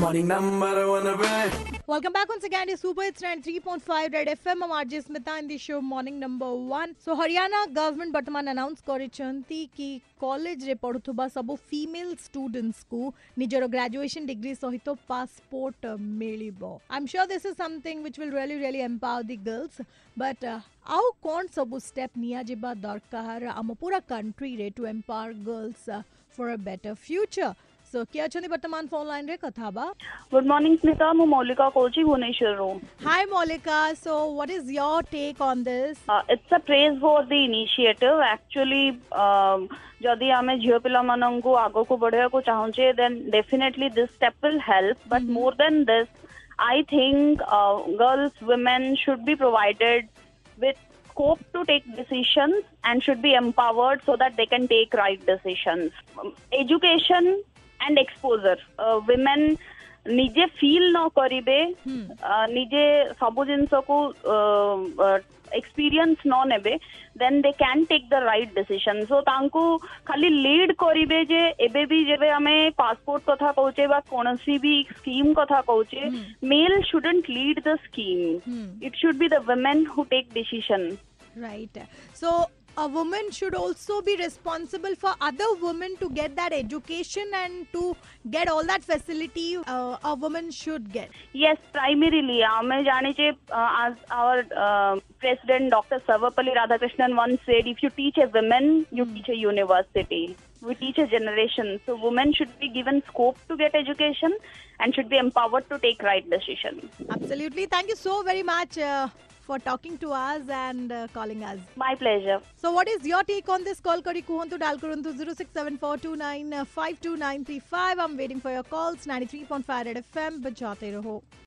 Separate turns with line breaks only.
morning number one, pe.
Welcome back once again to Super Hits 93.5 Red FM. I'm RJ Smita in the show Morning Number 1. So Haryana government ବର୍ତ୍ତମାନ announce କରିଛନ୍ତି କି କଲେଜରେ ପଢୁଥିବା ସବୁ female ଷ୍ଟୁଡେଣ୍ଟସକୁ ନିଜର graduation degree ସହିତ passport ମିଳିବ I am sure this is something which will really really empower the girls but uh, ଆଉ କ'ଣ ସବୁ ଷ୍ଟେପ୍ ନିଆଯିବା ଦରକାର ଆମ ପୁରା କଣ୍ଟ୍ରିରେ to empower girls for a better future show କିଏ ଅଛନ୍ତି ବର୍ତ୍ତମାନ ଫୋନ୍ ଲାଇନ୍ରେ କଥା ହେବା
ଗୁଡ୍ ମର୍ଣ୍ଣିଂ ସ୍ମିତା ମୁଁ ମୌଲିକା କହୁଛି ଭୁବନେଶ୍ୱରରୁ
Hi Molika, so what is your take on this?
It's a praise for the initiative actually ଯଦି ଆମେ ଝିଅ ପିଲାମାନଙ୍କୁ ଆଗକୁ ବଢେଇବାକୁ ଚାହୁଁଛେ then definitely this step will help but more than this I think uh, girls, women should be provided with scope to take decisions and should be empowered so that they can take right decisions. Um, education and exposure. Uh, women ନିଜେ feel ନ କରିବେ ଅ, ନିଜେ ସବୁ ଜିନିଷକୁ experience ନ ନେବେ then they can take the right decision so ତାଙ୍କୁ ଖାଲି ଲିଡ୍ କରିବେ ଯେ ଏବେ ବି ଯେବେ ଆମେ ପାସପୋର୍ଟ କଥା କହୁଛେ ବା କୌଣସି ବି ସ୍କିମ୍ କଥା କହୁଛେ male student lead the scheme it should be the women who take decision
Right. So a woman should also be responsible for other women to get that education and to get all that facility uh, a woman should get.
Yes, primarily. Uh, हमें uh, as our uh, president Dr. Sarvapalli Radhakrishnan once said, if you teach a woman, you hmm. teach a university. We teach a generation. So women should be given scope to get education and should be empowered to take right decisions.
Absolutely. Thank you so very much. Uh, for talking to us and uh, calling us.
My pleasure.
So what is your take on this? Call kari kuhantu dial kuruntu 0674295295. I'm waiting for your calls. 93.5 Red FM. Bajate raho.